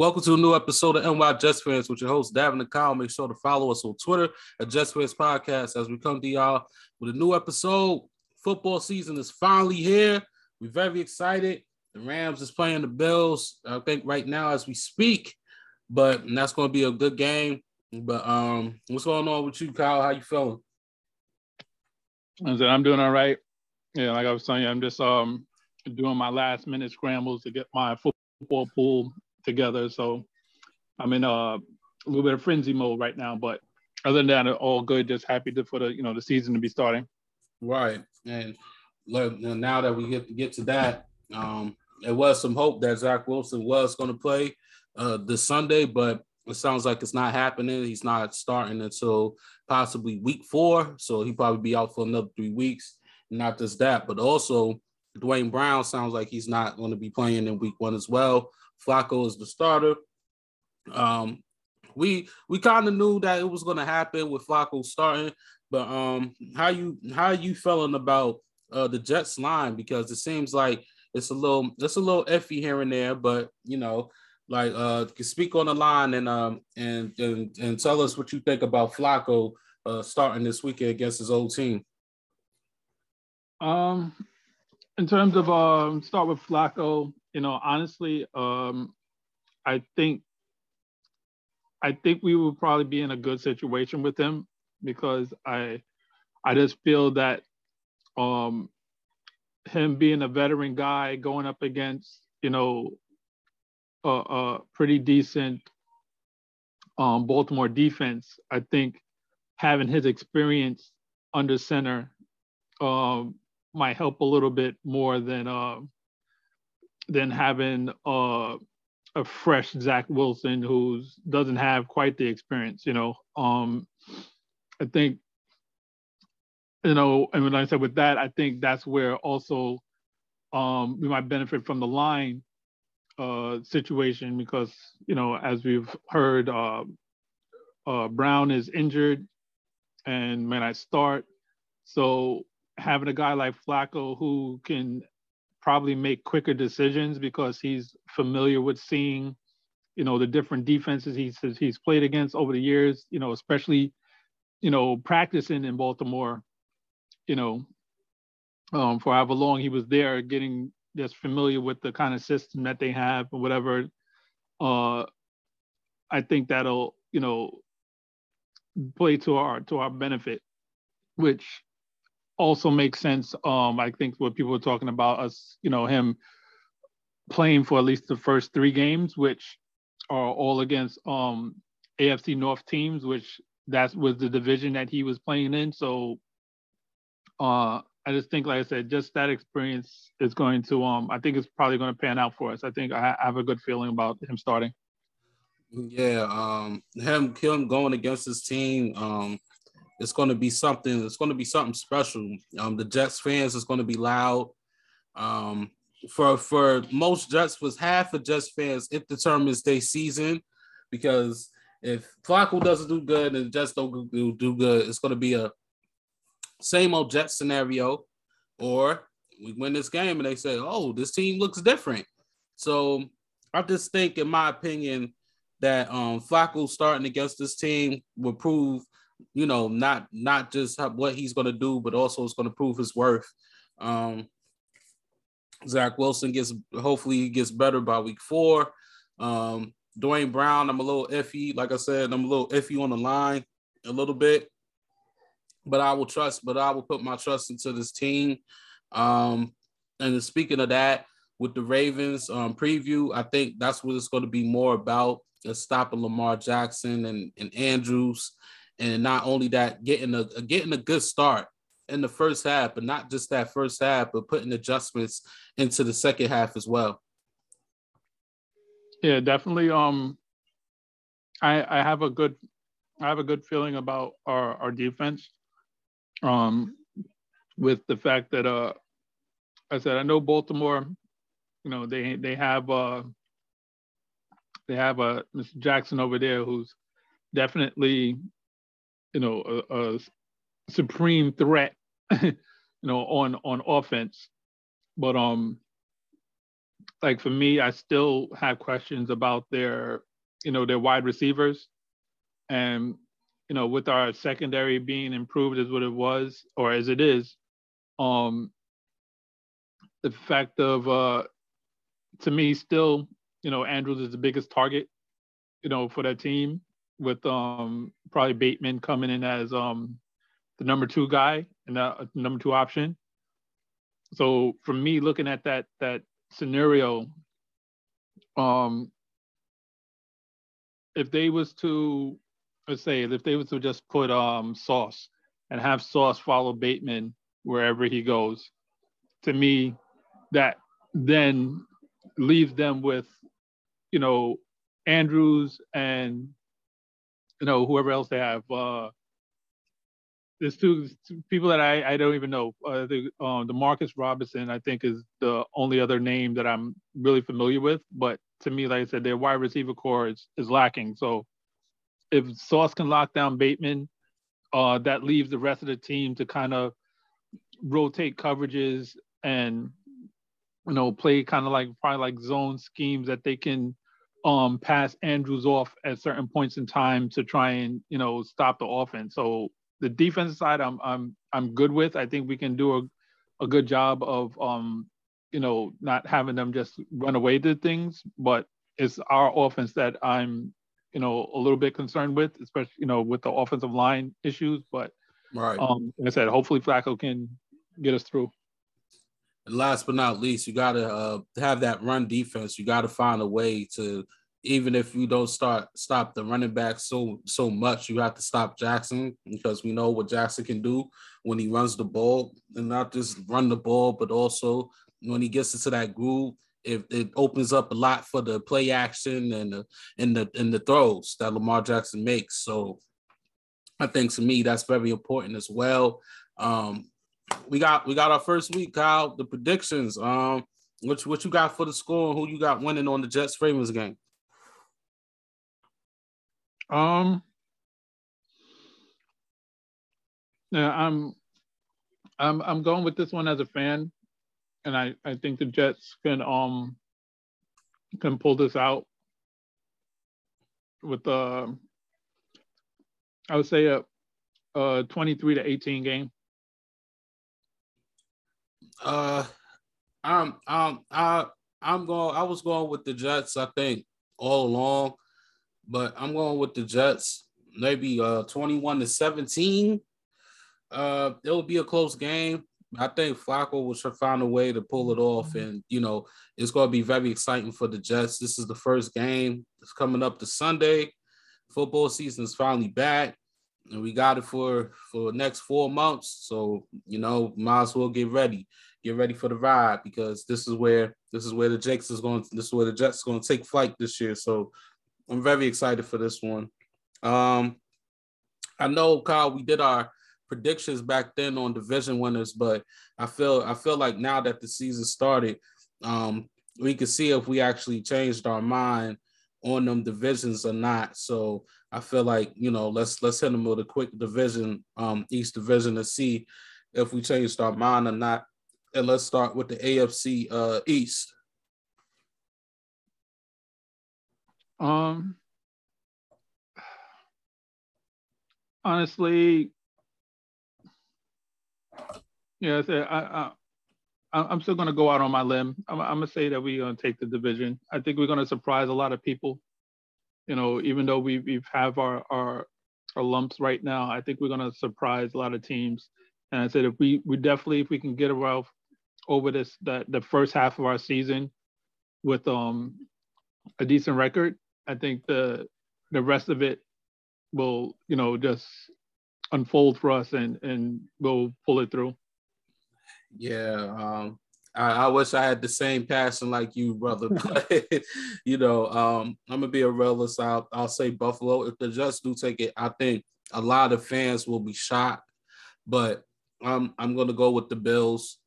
Welcome to a new episode of NY Jets Fans with your host, Davin and Kyle. Make sure to follow us on Twitter at Jets Fans Podcast as we come to y'all with a new episode. Football season is finally here. We're very excited. The Rams is playing the Bills, I think, right now as we speak, but that's going to be a good game. But um, what's going on with you, Kyle? How you feeling? I'm doing all right. Yeah, like I was you, I'm just um doing my last minute scrambles to get my football pool together. So I'm in a, little bit of frenzy mode right now, but other than that, all good. Just happy to, for the you know the season to be starting. Right, and look, now that we get to get to that, um, there was some hope that Zach Wilson was going to play uh, this Sunday, but it sounds like it's not happening. He's not starting until possibly week four, so he probably be out for another three weeks. Not just that, but also Duane Brown sounds like he's not going to be playing in week one as well. Flacco is the starter. Um, we we kind of knew that it was going to happen with Flacco starting, but um, how you how you feeling about uh, the Jets line because it seems like it's a little it's a little iffy here and there, but you know, like uh, can speak on the line and um and and and tell us what you think about Flacco uh, starting this weekend against his old team. Um, in terms of um, start with Flacco, you know, honestly, um, I think I think we will probably be in a good situation with him because I I just feel that um, him being a veteran guy going up against you know a, a pretty decent um, Baltimore defense, I think having his experience under center um, might help a little bit more than uh, than having a fresh Zach Wilson who doesn't have quite the experience. You know, um, I think you know, and when I said with that, I think that's where also um, we might benefit from the line uh, situation because you know, as we've heard, uh, uh, Brown is injured and may not start. So having a guy like Flacco who can probably make quicker decisions because he's familiar with seeing, you know, the different defenses he's he's played against over the years. You know, especially, you know, practicing in Baltimore. You know, um, for however long he was there, getting just familiar with the kind of system that they have or whatever. Uh, I think that'll, you know, play to our to our benefit, which also makes sense. Um, I think what people were talking about us, you know, him playing for at least the first three games, which are all against um, AFC North teams, which that was the division that he was playing in. So uh, I just think, like I said, just that experience is going to, um, I think it's probably going to pan out for us. I think I have a good feeling about him starting. Yeah, um, him, him going against his team, um, it's going to be something. It's going to be something special. Um, the Jets fans is going to be loud. Um, for for most Jets was half of Jets fans, it determines their season because if Flacco doesn't do good and Jets don't do, do good, it's going to be a same old Jets scenario, or we win this game and they say, "Oh, this team looks different." So I just think, in my opinion, that um, Flacco starting against this team will prove you know, not not just what he's going to do, but also it's going to prove his worth. Um, Zach Wilson gets hopefully he gets better by week four. Um, Duane Brown, I'm a little iffy. Like I said, I'm a little iffy on the line a little bit, but I will trust. But I will put my trust into this team. Um, and speaking of that, with the Ravens um, preview, I think that's what it's going to be more about: is stopping Lamar Jackson and and Andrews and not only that, getting a getting a good start in the first half, but not just that first half, but putting adjustments into the second half as well. Yeah, definitely. Um, I I have a good I have a good feeling about our our defense. Um, with the fact that uh, I said I know Baltimore, you know they they have uh they have a uh, Mr. Jackson over there who's definitely you know, a, a supreme threat, you know, on on offense. But um, like for me, I still have questions about their, you know, their wide receivers. And, you know, with our secondary being improved as what it was or as it is, um, the fact of uh to me still, you know, Andrews is the biggest target, you know, for that team with um probably Bateman coming in as um the number two guy and the number two option. So for me, looking at that that scenario, um, if they was to let's say if they was to just put um Sauce and have Sauce follow Bateman wherever he goes, to me, that then leaves them with, you know, Andrews and you know whoever else they have. Uh, there's two, two people that I, I don't even know. Uh, the um, Demarcus Robinson I think is the only other name that I'm really familiar with. But to me, like I said, their wide receiver core is, is lacking. So if Sauce can lock down Bateman, uh, that leaves the rest of the team to kind of rotate coverages and you know play kind of like probably like zone schemes that they can um pass Andrews off at certain points in time to try and you know stop the offense. So the defensive side, I'm I'm I'm good with. I think we can do a, a good job of um, you know, not having them just run away to things. But it's our offense that I'm, you know, a little bit concerned with, especially you know with the offensive line issues. But right, um, like I said, hopefully Flacco can get us through. Last but not least, you got to uh, have that run defense. You got to find a way to even if you don't start stop the running back so so much, you have to stop Jackson because we know what Jackson can do when he runs the ball and not just run the ball, but also when he gets into that groove, it, it opens up a lot for the play action and the and the and the throws that Lamar Jackson makes. So I think to me that's very important as well. Um, we got we got our first week, Kyle. The predictions. Um, what what you got for the score and who you got winning on the Jets Ravens game? Um, yeah, I'm, I'm, I'm going with this one as a fan, and I, I think the Jets can, um, can pull this out with the, uh, I would say a, a 23 to 18 game. Uh, I'm, um, I, I'm going. I was going with the Jets. I think all along but I'm going with the Jets. Maybe uh 21 to 17. Uh, it'll be a close game. I think Flacco will find a way to pull it off, and you know it's going to be very exciting for the Jets. This is the first game. It's coming up to Sunday. Football season is finally back, and we got it for for next four months. So you know, might as well get ready, get ready for the ride because this is where this is where the Jets is going. This is where the Jets is going to take flight this year. So I'm very excited for this one. Um, I know, Kyle, we did our predictions back then on division winners, but I feel I feel like now that the season started, um, we can see if we actually changed our mind on them divisions or not. So I feel like you know let's let's hit them with a quick division, um, East Division to see if we changed our mind or not. And let's start with the AFC uh, East. Um, honestly, yeah, I, I, I'm still going to go out on my limb. I'm, I'm going to say that we're going to take the division. I think we're going to surprise a lot of people. You know, even though we we have our our our lumps right now, I think we're going to surprise a lot of teams. And I said if we we definitely if we can get around over this that the first half of our season with um a decent record, I think the the rest of it will, you know, just unfold for us and and we'll pull it through. Yeah, um, I, I, wish I had the same passion like you, brother. But you know, um, I'm gonna be a realist. I'll, I'll say Buffalo. If the Jets do take it, I think a lot of fans will be shocked. But I'm I'm gonna go with the Bills.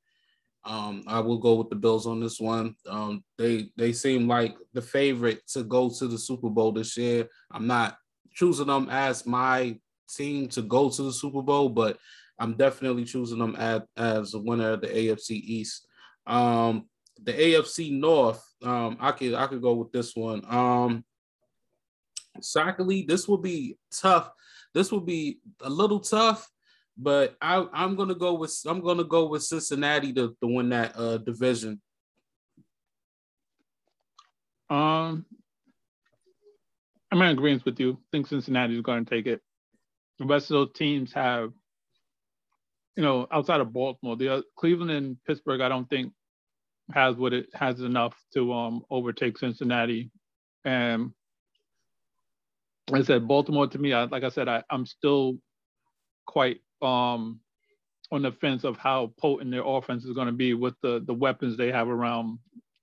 Um, I will go with the Bills on this one. Um, they they seem like the favorite to go to the Super Bowl this year. I'm not choosing them as my team to go to the Super Bowl, but I'm definitely choosing them as, as a winner of the AFC East. Um, the AFC North, Um, I could I could go with this one. Um, Shockley, this will be tough. This will be a little tough, but I I'm gonna go with I'm gonna go with Cincinnati to, to win that uh, division. Um, I'm in agreement with you. I think Cincinnati is going to take it. The rest of those teams have, you know, outside of Baltimore, the Cleveland and Pittsburgh, I don't think has what it has enough to um overtake Cincinnati. And I said Baltimore to me, I, like I said, I, I'm still quite um on the fence of how potent their offense is going to be with the the weapons they have around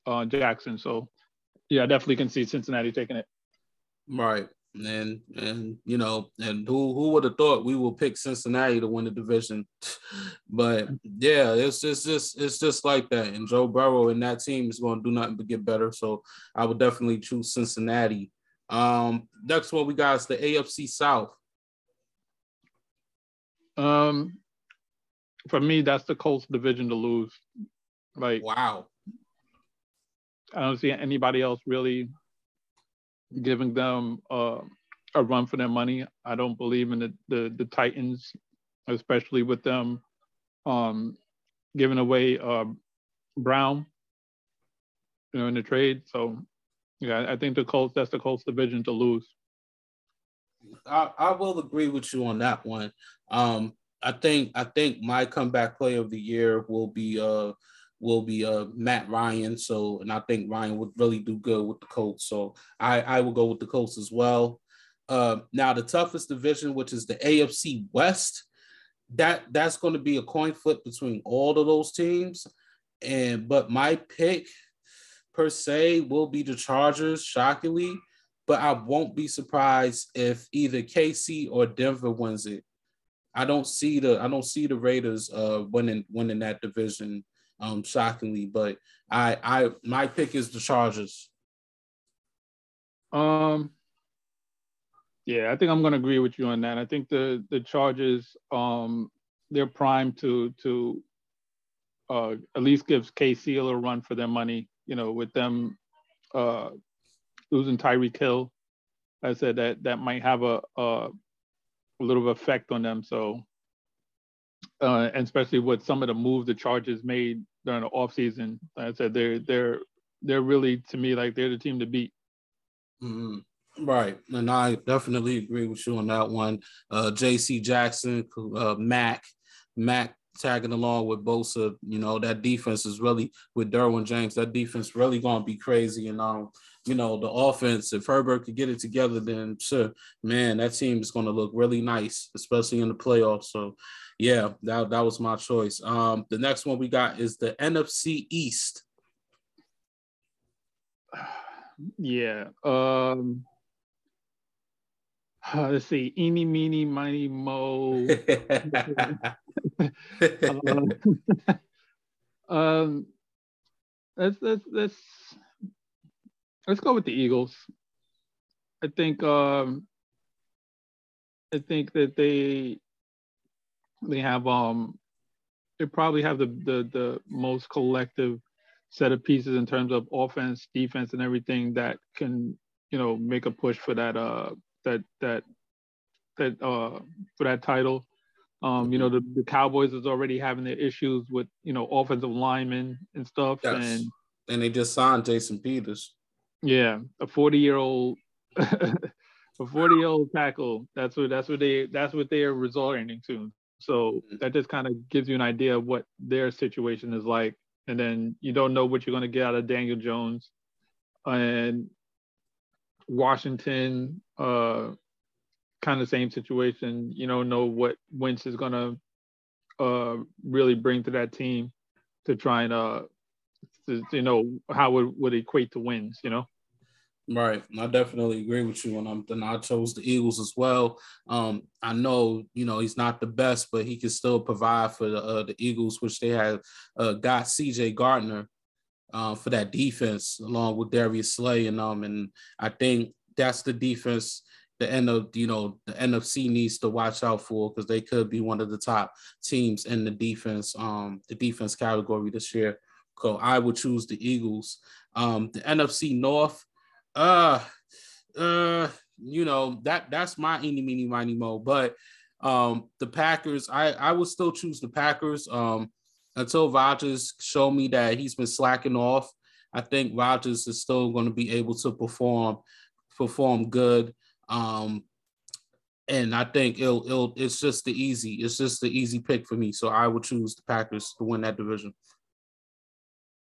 uh, Jackson. So yeah, I definitely can see Cincinnati taking it. Right. And and you know, and who who would have thought we will pick Cincinnati to win the division? but yeah, it's just just it's just like that. And Joe Burrow and that team is going to do nothing but get better. So I would definitely choose Cincinnati. Um, next one we got is the AFC South. Um, for me, that's the Colts division to lose. Like wow, I don't see anybody else really giving them uh, a run for their money. I don't believe in the the, the Titans, especially with them um, giving away uh, Brown, you know, in the trade. So, yeah, I think the Colts. That's the Colts division to lose. I, I will agree with you on that one. Um, I think I think my comeback play of the year will be uh will be uh, Matt Ryan. So, and I think Ryan would really do good with the Colts. So, I I will go with the Colts as well. Uh, now, the toughest division, which is the AFC West, that that's going to be a coin flip between all of those teams. And but my pick per se will be the Chargers, shockingly. But I won't be surprised if either KC or Denver wins it. I don't see the I don't see the Raiders uh winning winning that division um, shockingly. But I, I, my pick is the Chargers. Um, yeah, I think I'm going to agree with you on that. I think the the Chargers, um, they're primed to to uh, at least gives KC a little run for their money. You know, with them uh, losing Tyreek Hill, I said that that might have a, a a little effect on them. So, uh, and especially with some of the moves the Chargers made during the off season. Like I said, they're they're they're really to me like they're the team to beat. Mm-hmm. Right, and I definitely agree with you on that one. Uh, J.C. Jackson, uh, Mack, Mack tagging along with Bosa. You know that defense is really with Derwin James. That defense really gonna be crazy. And um, you know the offense. If Herbert could get it together, then sure, man, that team is gonna look really nice, especially in the playoffs. So yeah, that, that was my choice. Um, the next one we got is the NFC East. Yeah. Um, uh, let's see. Eeny, meeny, miny, mo. um, let's let's let's let's go with the Eagles. I think um, I think that they they have um they probably have the the the most collective set of pieces in terms of offense, defense, and everything that can you know make a push for that uh that that that uh for that title. Um, you know, the, the Cowboys is already having their issues with, you know, offensive linemen and stuff. Yes. And and they just signed Jason Peters. Yeah, a 40 year old a 40 year old tackle. That's what that's what they that's what they are resorting to. So mm-hmm. that just kind of gives you an idea of what their situation is like. And then you don't know what you're going to get out of Daniel Jones. And Washington, uh, kind of same situation. You don't know what Wentz is going to uh, really bring to that team to try and, uh, to, you know, how it would equate to wins, you know? Right. I definitely agree with you. And I'm then I chose the Eagles as well. Um, I know, you know, he's not the best, but he can still provide for the uh, the Eagles, which they have uh, got CJ Gardner uh, for that defense, along with Darius Slay and um, and I think that's the defense the end of you know the NFC needs to watch out for because they could be one of the top teams in the defense, um, the defense category this year So I would choose the Eagles. Um, the NFC North, uh, uh, you know that that's my eeny meeny miny mo. But um, the Packers, I I would still choose the Packers. Um, until Rodgers show me that he's been slacking off. I think Rodgers is still going to be able to perform perform good. Um, and I think it'll it'll it's just the easy it's just the easy pick for me. So I would choose the Packers to win that division.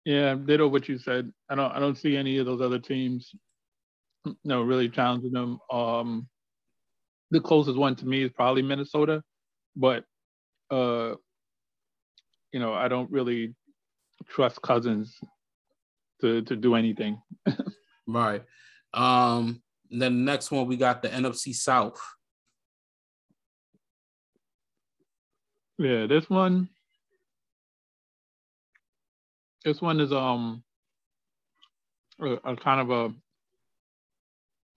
Yeah, ditto what you said. I don't I don't see any of those other teams, you know, really challenging them. Um, the closest one to me is probably Minnesota, but uh, you know, I don't really trust Cousins to to do anything. right. Um, then the next one we got the NFC South. Yeah, this one this one is um a, a kind of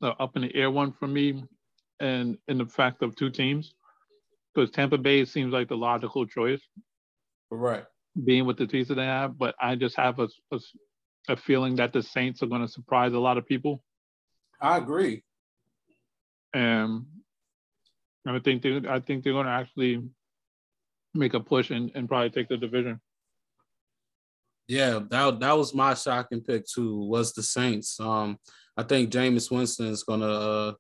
a, a, up in the air one for me, and in the fact of two teams, because Tampa Bay seems like the logical choice. Right. Being with the teams that they have, but I just have a, a, a feeling that the Saints are going to surprise a lot of people. I agree. And I think they, I think they're going to actually make a push and, and probably take the division. Yeah, that that was my shocking pick too. Was the Saints? Um, I think Jameis Winston is gonna uh,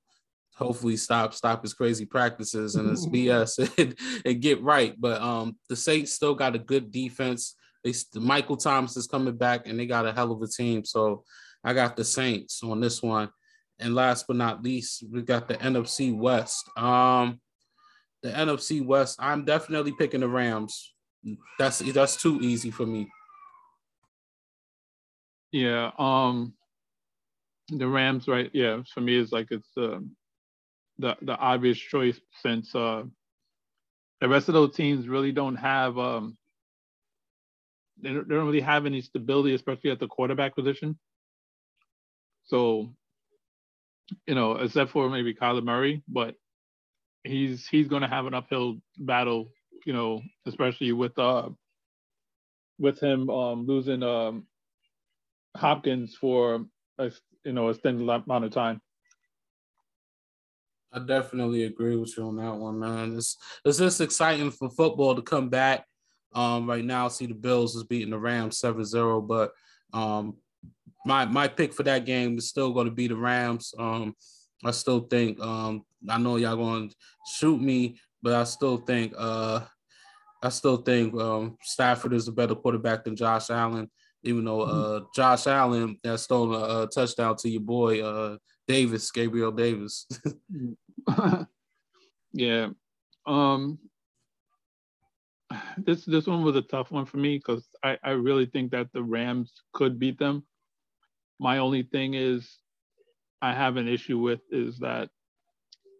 hopefully stop stop his crazy practices and his BS and, and, get right. But um, the Saints still got a good defense. They Michael Thomas is coming back and they got a hell of a team. So I got the Saints on this one. And last but not least, we got the NFC West. Um, the NFC West, I'm definitely picking the Rams. That's that's too easy for me. Yeah, um, the Rams, right? Yeah, for me, it's like it's uh, the the obvious choice since uh, the rest of those teams really don't have um, they don't, they don't really have any stability, especially at the quarterback position. So, you know, except for maybe Kyler Murray, but he's he's going to have an uphill battle, you know, especially with uh with him um losing um Hopkins for a you know extended amount of time. I definitely agree with you on that one, man. It's it's just exciting for football to come back. Um, right now, see the Bills is beating the Rams 7-0, but um, my my pick for that game is still going to be the Rams. Um, I still think um, I know y'all going to shoot me, but I still think uh, I still think um, Stafford is a better quarterback than Josh Allen even though mm-hmm. uh, Josh Allen that stole a, a, touchdown to your boy uh, Davis, Gabriel Davis. yeah. Um, this this one was a tough one for me because I, I really think that the Rams could beat them. My only thing is I have an issue with is that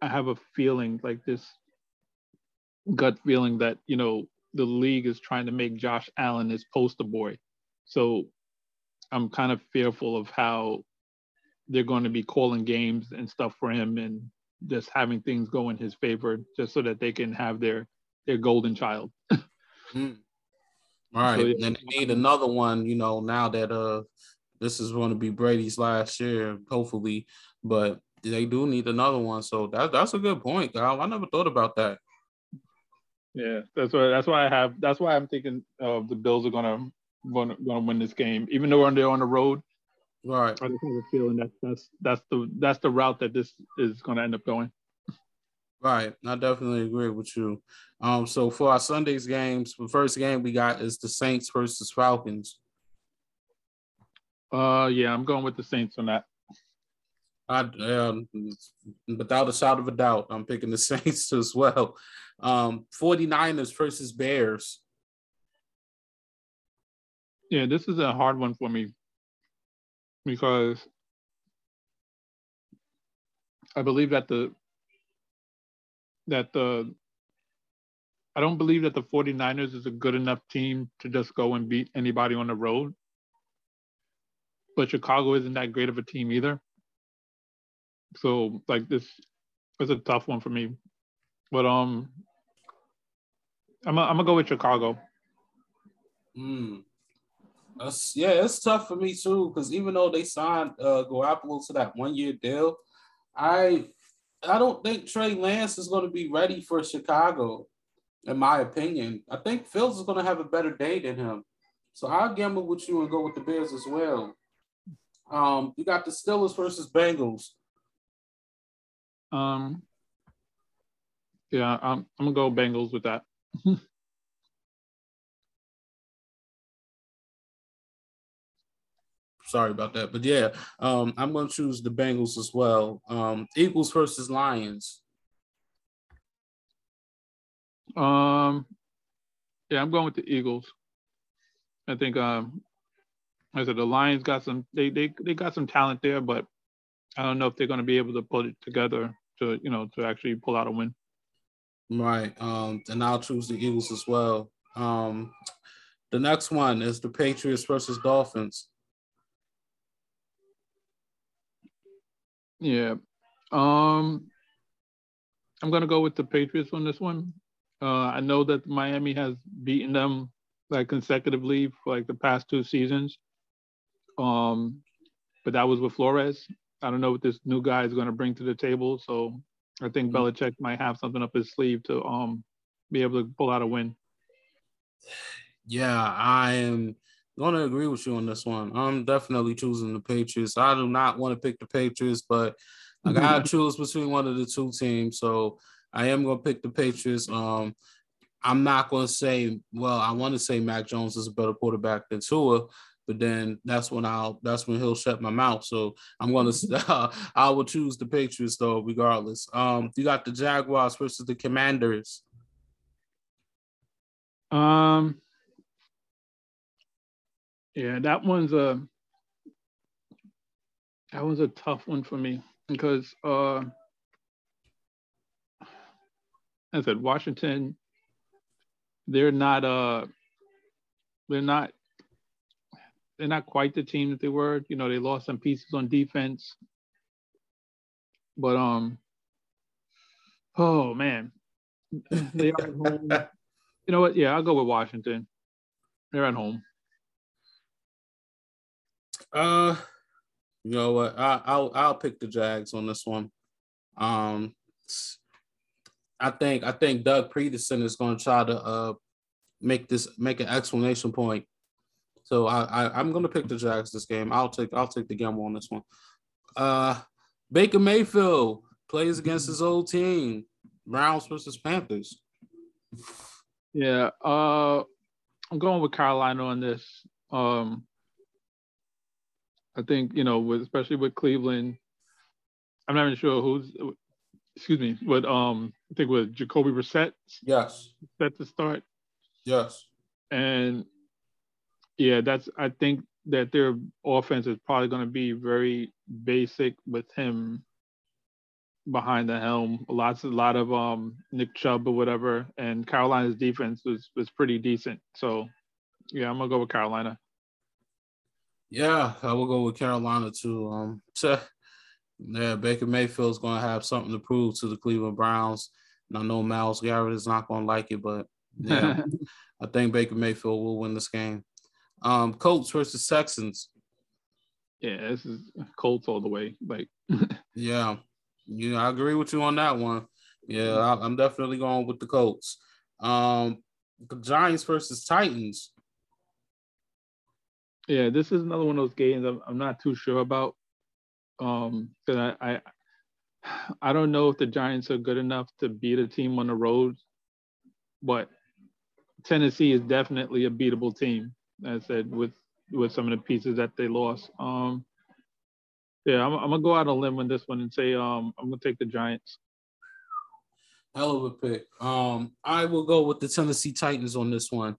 I have a feeling like this gut feeling that, you know, the league is trying to make Josh Allen his poster boy. So I'm kind of fearful of how they're going to be calling games and stuff for him and just having things go in his favor just so that they can have their their golden child. mm. All right. So, yeah. And they need another one, you know, now that uh this is going to be Brady's last year, hopefully, but they do need another one. So that that's a good point, Kyle. I never thought about that. Yeah, that's why that's why I have that's why I'm thinking uh, the Bills are gonna going to win this game, even though they're on the road. Right. I just have a feeling that that's that's the that's the route that this is going to end up going. Right. I definitely agree with you. Um, so for our Sundays games, the first game we got is the Saints versus Falcons. Uh, yeah, I'm going with the Saints on that. I, um, without a shadow of a doubt, I'm picking the Saints as well. Um, 49ers versus Bears. Yeah, this is a hard one for me because I believe that the that the I don't believe that the 49ers is a good enough team to just go and beat anybody on the road. But Chicago isn't that great of a team either. So like this is a tough one for me. But um I'm a, I'm gonna go with Chicago. Hmm. Uh, yeah, it's tough for me too because even though they signed uh, Garoppolo to that one year deal, I I don't think Trey Lance is going to be ready for Chicago, in my opinion. I think Fields is going to have a better day than him. So I'll gamble with you and go with the Bears as well. Um, you got the Steelers versus Bengals. Um, yeah, I'm, I'm gonna go Bengals with that. Sorry about that, but yeah, um, I'm gonna choose the Bengals as well. Um, Eagles versus Lions. Um, yeah, I'm going with the Eagles. I think um, I said the Lions got some they they they got some talent there, but I don't know if they're going to be able to put it together to you know to actually pull out a win. Right. Um, and I'll choose the Eagles as well. Um, the next one is the Patriots versus Dolphins. Yeah. Um, I'm gonna go with the Patriots on this one. Uh, I know that Miami has beaten them like consecutively for like the past two seasons. Um, but that was with Flores. I don't know what this new guy is going to bring to the table. So I think mm-hmm. Belichick might have something up his sleeve to um be able to pull out a win. Yeah, I am going to agree with you on this one. I'm definitely choosing the Patriots. I do not want to pick the Patriots, but I got to choose between one of the two teams. So I am going to pick the Patriots. Um, I'm not going to say, well, I want to say Mac Jones is a better quarterback than Tua, but then that's when I'll that's when he'll shut my mouth. So I'm going to uh, I will choose the Patriots though, regardless. Um, you got the Jaguars versus the Commanders. Um, yeah, that one's a that was a tough one for me because uh, I said Washington they're not uh they're not they're not quite the team that they were. You know, they lost some pieces on defense. But um oh man. they are at home. You know what? Yeah, I'll go with Washington. They're at home. Uh you know what? I, I'll I'll pick the Jags on this one. Um I think I think Doug Pederson is going to try to uh, make this make an explanation point. So I, I am going to pick the Jags this game. I'll take I'll take the gamble on this one. Uh, Baker Mayfield plays against his old team, Browns versus Panthers. Yeah, uh, I'm going with Carolina on this. Um, I think you know, with especially with Cleveland, I'm not even sure who's excuse me, with um, I think with Jacoby Brissett. Yes. Set to start. Yes. And yeah, that's I think that their offense is probably going to be very basic with him behind the helm. Lots a lot of um Nick Chubb or whatever, and Carolina's defense was was pretty decent. So yeah, I'm gonna go with Carolina. Yeah, I will go with Carolina too. Um, yeah, Baker Mayfield is going to have something to prove to the Cleveland Browns. And I know Myles Garrett is not going to like it, but yeah, I think Baker Mayfield will win this game. Um, Colts versus Texans. Yeah, this is Colts all the way. Like, yeah, you know, I agree with you on that one. Yeah, I, am definitely going with the Colts. Um, Giants versus Titans. Yeah, this is another one of those games I'm, I'm not too sure about um, because I, I I don't know if the Giants are good enough to beat a team on the road, but Tennessee is definitely a beatable team. As I said, with with some of the pieces that they lost. Um, yeah, I'm, I'm, gonna go out on a limb on this one and say um, I'm gonna take the Giants. Hell of a pick. Um, I will go with the Tennessee Titans on this one.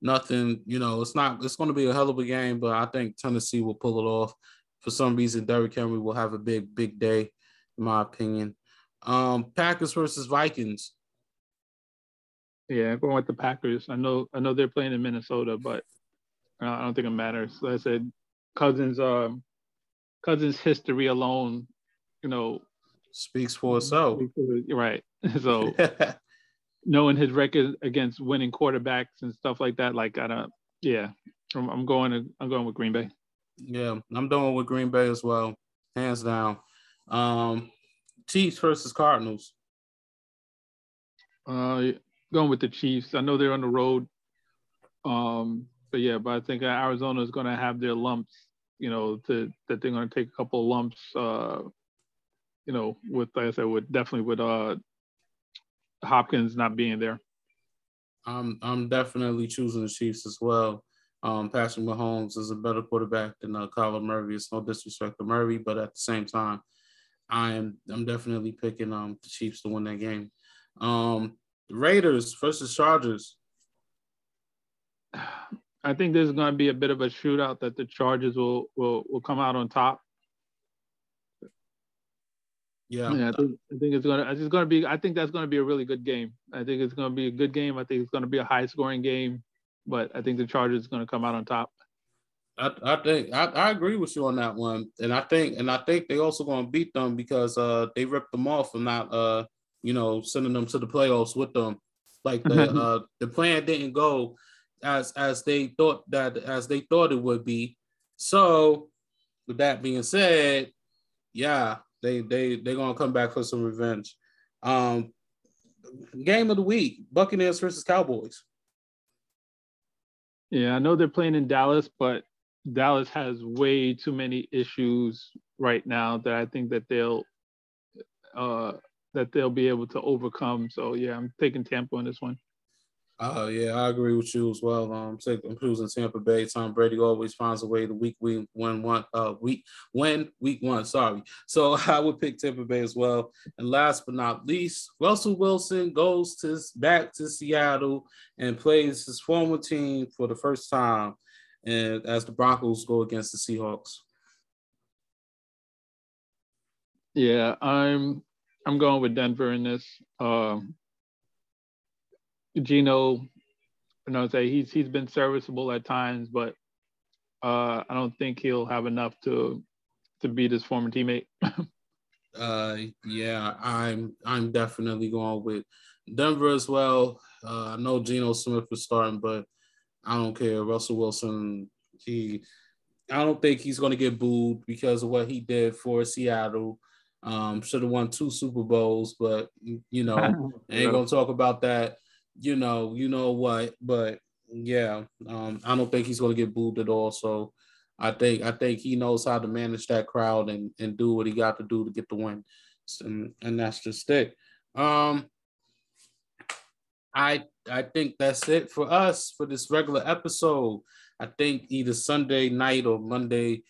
Nothing, you know, it's not. It's going to be a hell of a game, but I think Tennessee will pull it off for some reason, Derrick Henry will have a big, big day, in my opinion. Um, Packers versus Vikings. Yeah, going with the Packers. I know, I know they're playing in Minnesota, but I don't think it matters. Like I said, Cousins, um, Cousins' history alone, you know, speaks for itself. Right. So knowing his record against winning quarterbacks and stuff like that, like I don't, yeah, I'm, I'm going. To, I'm going with Green Bay. Yeah, I'm going with Green Bay as well, hands down. Um, Chiefs versus Cardinals. Uh, going with the Chiefs. I know they're on the road. Um, but yeah, but I think Arizona is going to have their lumps. You know, to that they're going to take a couple of lumps. Uh, you know, with like I said, with definitely with uh Hopkins not being there. I'm I'm definitely choosing the Chiefs as well. Um, Patrick Mahomes is a better quarterback than uh, Kyler Murray. It's no disrespect to Murray, but at the same time, I am I'm definitely picking um the Chiefs to win that game. Um, Raiders versus Chargers. I think there's going to be a bit of a shootout that the Chargers will will will come out on top. Yeah, yeah I think I think it's gonna it's gonna be I think that's gonna be a really good game. I think it's gonna be a good game. I think it's gonna be a high scoring game, but I think the Chargers is gonna come out on top. I, I think I, I agree with you on that one, and I think and I think they also gonna beat them because uh they ripped them off and not uh you know sending them to the playoffs with them. Like the uh the plan didn't go as as they thought that as they thought it would be. So with that being said, yeah, they they they're gonna come back for some revenge. Um, game of the week: Buccaneers versus Cowboys. Yeah, I know they're playing in Dallas, but Dallas has way too many issues right now that I think that they'll uh, that they'll be able to overcome. So yeah, I'm taking Tampa on this one. Uh, yeah, I agree with you as well. Um, I'm choosing Tampa Bay. Tom Brady always finds a way to week week win one uh week win week one. Sorry, so I would pick Tampa Bay as well. And last but not least, Russell Wilson goes to back to Seattle and plays his former team for the first time, and as the Broncos go against the Seahawks. Yeah, I'm I'm going with Denver in this. Um, Geno, you know, say he's he's been serviceable at times, but uh, I don't think he'll have enough to to beat his former teammate. uh, yeah, I'm I'm definitely going with Denver as well. Uh, I know Geno Smith is starting, but I don't care. Russell Wilson, he, I don't think he's going to get booed because of what he did for Seattle. Um, should have won two Super Bowls, but you know, ain't gonna talk about that you know, you know what, but yeah, um, I don't think he's going to get booed at all. So I think I think he knows how to manage that crowd and and do what he got to do to get the win, and and that's just it. Um, I I think that's it for us for this regular episode. I think either Sunday night or Monday.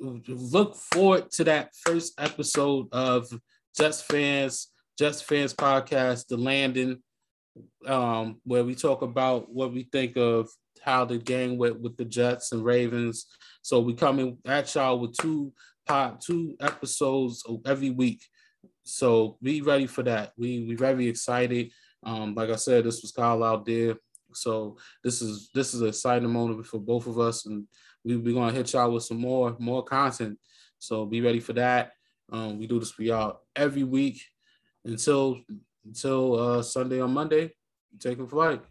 Look forward to that first episode of Jets Fans, Jets Fans podcast, The Landing um, where we talk about what we think of how the game went with the Jets and Ravens. So we coming at y'all with two pot two episodes every week. So be ready for that. We we very excited. Um, like I said, this was Kyle out there. So this is this is an exciting moment for both of us, and we, we're gonna hit y'all with some more more content. So be ready for that. Um, we do this for y'all every week until until uh, Sunday or Monday, taking flight.